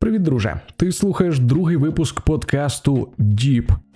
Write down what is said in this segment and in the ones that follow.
Привіт, друже. Ти слухаєш другий випуск подкасту.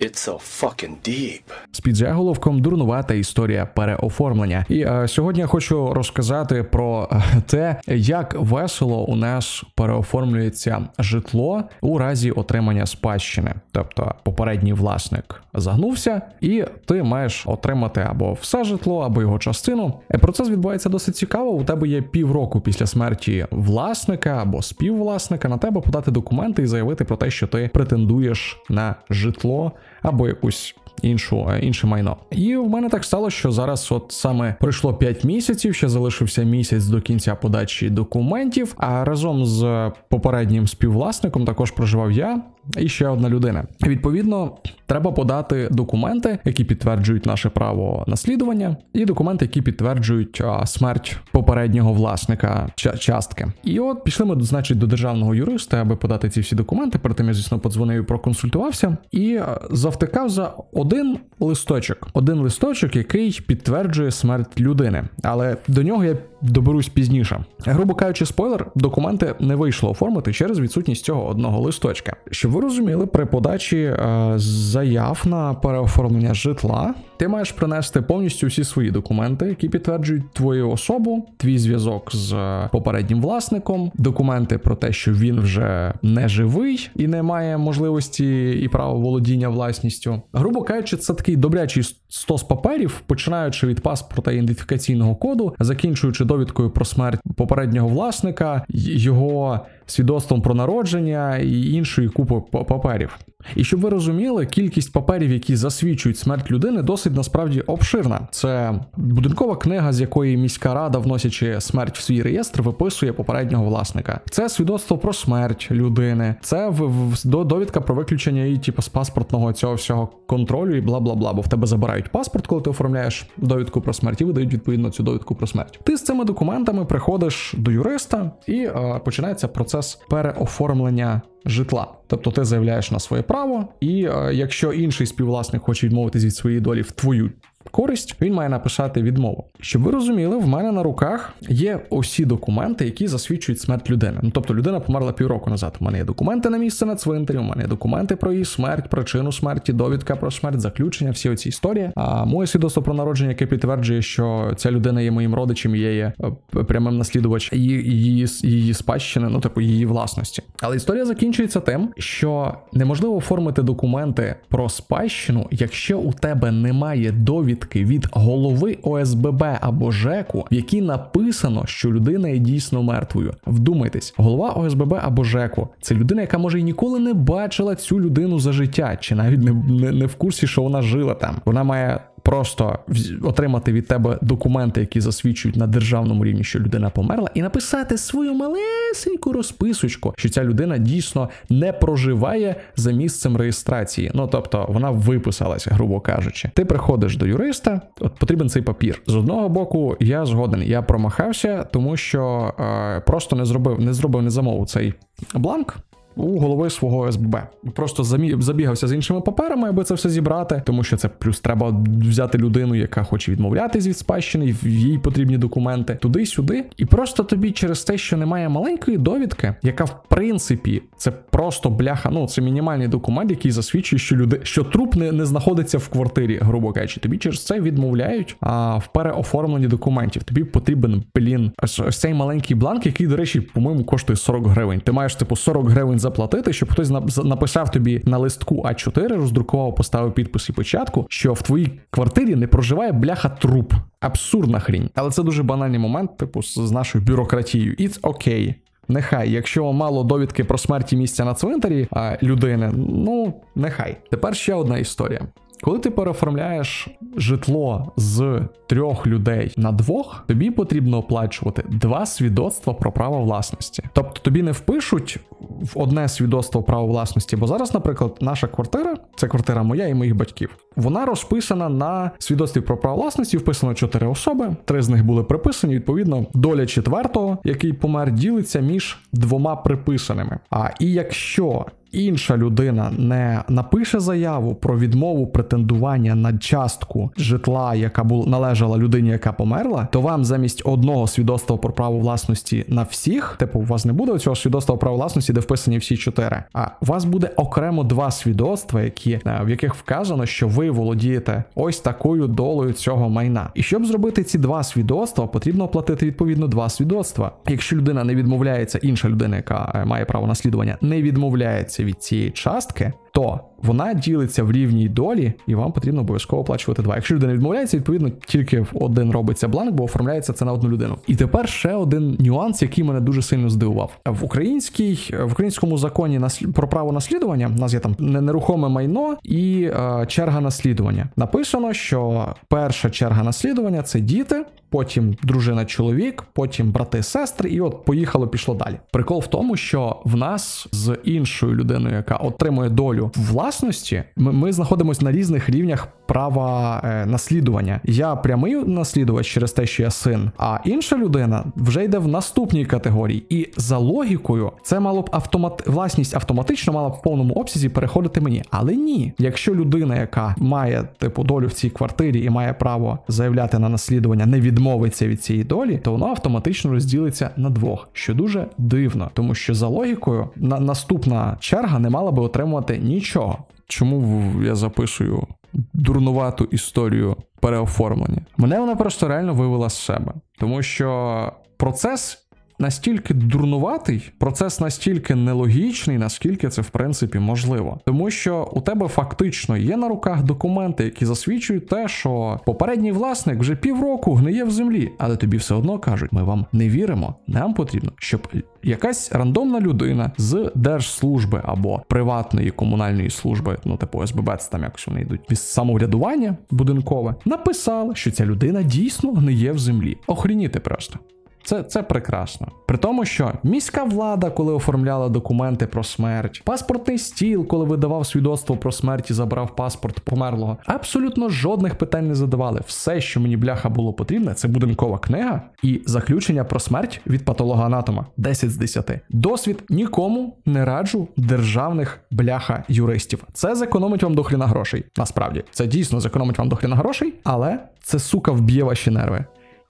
It's so fucking deep. з під заголовком Дурнувата історія переоформлення. І е, сьогодні я хочу розказати про е, те, як весело у нас переоформлюється житло у разі отримання спадщини. Тобто попередній власник загнувся, і ти маєш отримати або все житло, або його частину. Е, Процес відбувається досить цікаво. У тебе є півроку після смерті власника або співвласника на тебе подати документи і заявити про те, що ти претендуєш на житло або якусь. Іншу е, інше майно, і в мене так стало, що зараз, от саме пройшло 5 місяців, ще залишився місяць до кінця подачі документів. А разом з попереднім співвласником також проживав я і ще одна людина. Відповідно, треба подати документи, які підтверджують наше право наслідування, і документи, які підтверджують смерть попереднього власника ча- частки. І от пішли ми, значить, до державного юриста, аби подати ці всі документи. Перед тим я, звісно, подзвонив і проконсультувався, і завтикав за один листочок, один листочок, який підтверджує смерть людини. Але до нього я доберусь пізніше. Грубо кажучи, спойлер, документи не вийшло оформити через відсутність цього одного листочка. Щоб ви розуміли, при подачі е, заяв на переоформлення житла, ти маєш принести повністю всі свої документи, які підтверджують твою особу, твій зв'язок з е, попереднім власником, документи про те, що він вже не живий і не має можливості і права володіння власністю. Грубо кажучи, це такий добрячий стос паперів, починаючи від паспорта і ідентифікаційного коду, закінчуючи довідкою про смерть попереднього власника, його свідоцтвом про народження і іншої купи паперів. І щоб ви розуміли, кількість паперів, які засвідчують смерть людини, досить насправді обширна. Це будинкова книга, з якої міська рада, вносячи смерть в свій реєстр, виписує попереднього власника. Це свідоцтво про смерть людини, це в, в- до- довідка про виключення її, типу, з паспортного цього всього контролю і бла бла бла. Бо в тебе забирають паспорт, коли ти оформляєш довідку про смерть, і видають відповідно цю довідку про смерть. Ти з цими документами приходиш до юриста і е, починається процес переоформлення житла. Тобто ти заявляєш на своє право, і е, якщо інший співвласник хоче відмовитись від своєї долі в твою користь, він має написати відмову. Щоб ви розуміли, в мене на руках є усі документи, які засвідчують смерть людини. Ну тобто людина померла півроку назад. У мене є документи на місце на цвинтарі, у мене є документи про її смерть, причину смерті, довідка про смерть, заключення, всі оці історії. А моє свідоцтво про народження, яке підтверджує, що ця людина є моїм родичем, я є е, прямим наслідувачем її, її, її спадщини, ну типу її власності. Але історія закінчується тим, що неможливо оформити документи про спадщину, якщо у тебе немає довідки від голови ОСББ або ЖЕКу, в якій написано, що людина є дійсно мертвою. Вдумайтесь, голова ОСББ або ЖЕКу це людина, яка може і ніколи не бачила цю людину за життя, чи навіть не, не, не в курсі, що вона жила там. Вона має просто отримати від тебе документи, які засвідчують на державному рівні, що людина померла, і написати свою малесеньку розписочку, що ця людина дійсно не проживає за місцем реєстрації. Ну тобто вона виписалася, грубо кажучи. Ти приходиш до юриста, от потрібен цей папір. З одного боку, я згоден, я промахався, тому що е, просто не зробив, не зробив, не замовив цей бланк у голови свого СББ. Просто забігався з іншими паперами, аби це все зібрати, тому що це плюс треба взяти людину, яка хоче відмовлятись від спадщини, їй потрібні документи туди-сюди. І просто тобі через те, що немає маленької довідки, яка в принципі це просто бляха. Ну це мінімальний документ, який засвідчує, що люди, що труп не, не знаходиться в квартирі, грубо кажучи. Тобі через це відмовляють а, в переоформленні документів. Тобі потрібен блін, ось, цей маленький бланк, який, до речі, по-моєму, коштує 40 гривень. Ти маєш типу 40 гривень заплатити, щоб хтось написав тобі на листку А4, роздрукував, поставив підпис і початку, що в твоїй квартирі не проживає бляха труп. Абсурдна хрінь. Але це дуже банальний момент, типу, з нашою бюрократією. It's okay. Нехай, якщо мало довідки про смерті місця на цвинтарі а, людини, ну нехай. Тепер ще одна історія. Коли ти переоформляєш житло з трьох людей на двох, тобі потрібно оплачувати два свідоцтва про право власності. Тобто тобі не впишуть в одне свідоцтво права власності, бо зараз, наприклад, наша квартира, це квартира моя і моїх батьків. Вона розписана на свідоцтві про право власності, вписано чотири особи, три з них були приписані. Відповідно, доля четвертого, який помер, ділиться між двома приписаними. А і якщо інша людина не напише заяву про відмову претендування на частку житла, яка була належала людині, яка померла, то вам замість одного свідоцтва про право власності на всіх, типу, у вас не буде цього свідоцтва право власності, де вписані всі чотири. А у вас буде окремо два свідоцтва, які е, в яких вказано, що ви володієте ось такою долею цього майна. І щоб зробити ці два свідоцтва, потрібно оплатити відповідно два свідоцтва. Якщо людина не відмовляється, інша людина, яка е, має право наслідування, не відмовляється від цієї частки, то вона ділиться в рівній долі, і вам потрібно обов'язково оплачувати два. Якщо людина відмовляється, відповідно тільки в один робиться бланк, бо оформляється це на одну людину. І тепер ще один нюанс, який мене дуже сильно здивував. В українській в українському законі про право наслідування у нас є там нерухоме майно і е, черга наслідування. Написано, що перша черга наслідування це діти. Потім дружина, чоловік, потім брати, сестри, і от поїхало, пішло далі. Прикол в тому, що в нас з іншою людиною, яка отримує долю власності, ми, ми знаходимося на різних рівнях права е, наслідування. Я прямий наслідувач через те, що я син, а інша людина вже йде в наступній категорії. І за логікою, це мало б автомат... власність автоматично мала б в повному обсязі переходити мені. Але ні, якщо людина, яка має типу долю в цій квартирі і має право заявляти на наслідування, не відмовиться від цієї долі, то воно автоматично розділиться на двох, що дуже дивно, тому що за логікою на наступна черга не мала би отримувати нічого. Чому я записую дурнувату історію переоформлення? Мене вона просто реально вивела з себе, тому що процес. Настільки дурнуватий, процес настільки нелогічний, наскільки це в принципі можливо, тому що у тебе фактично є на руках документи, які засвідчують те, що попередній власник вже півроку гниє в землі, але тобі все одно кажуть: ми вам не віримо. Нам потрібно, щоб якась рандомна людина з держслужби або приватної комунальної служби, ну типу СББ, це там якось вони йдуть із самоврядування будинкове, написала, що ця людина дійсно гниє в землі. Охреніти просто. Це, це прекрасно. При тому, що міська влада, коли оформляла документи про смерть, паспортний стіл, коли видавав свідоцтво про смерть і забрав паспорт померлого, абсолютно жодних питань не задавали. Все, що мені бляха було потрібне, це будинкова книга і заключення про смерть від патологоанатома 10 з 10. Досвід нікому не раджу державних бляха юристів. Це зекономить вам дохріна грошей. Насправді, це дійсно зекономить вам дохріна грошей, але це сука вб'є ваші нерви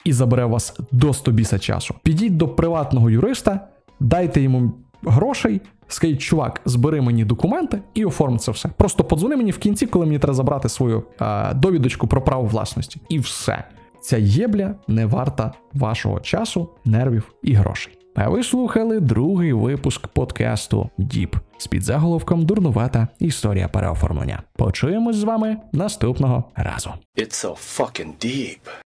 і забере вас до 100 біса часу. Підіть до приватного юриста, дайте йому грошей, скажіть, чувак, збери мені документи і оформ це все. Просто подзвони мені в кінці, коли мені треба забрати свою е, довідочку про право власності. І все. Ця єбля не варта вашого часу, нервів і грошей. А ви слухали другий випуск подкасту Діп з підзаголовком Дурнувата історія переоформлення. Почуємось з вами наступного разу. It's so fucking deep.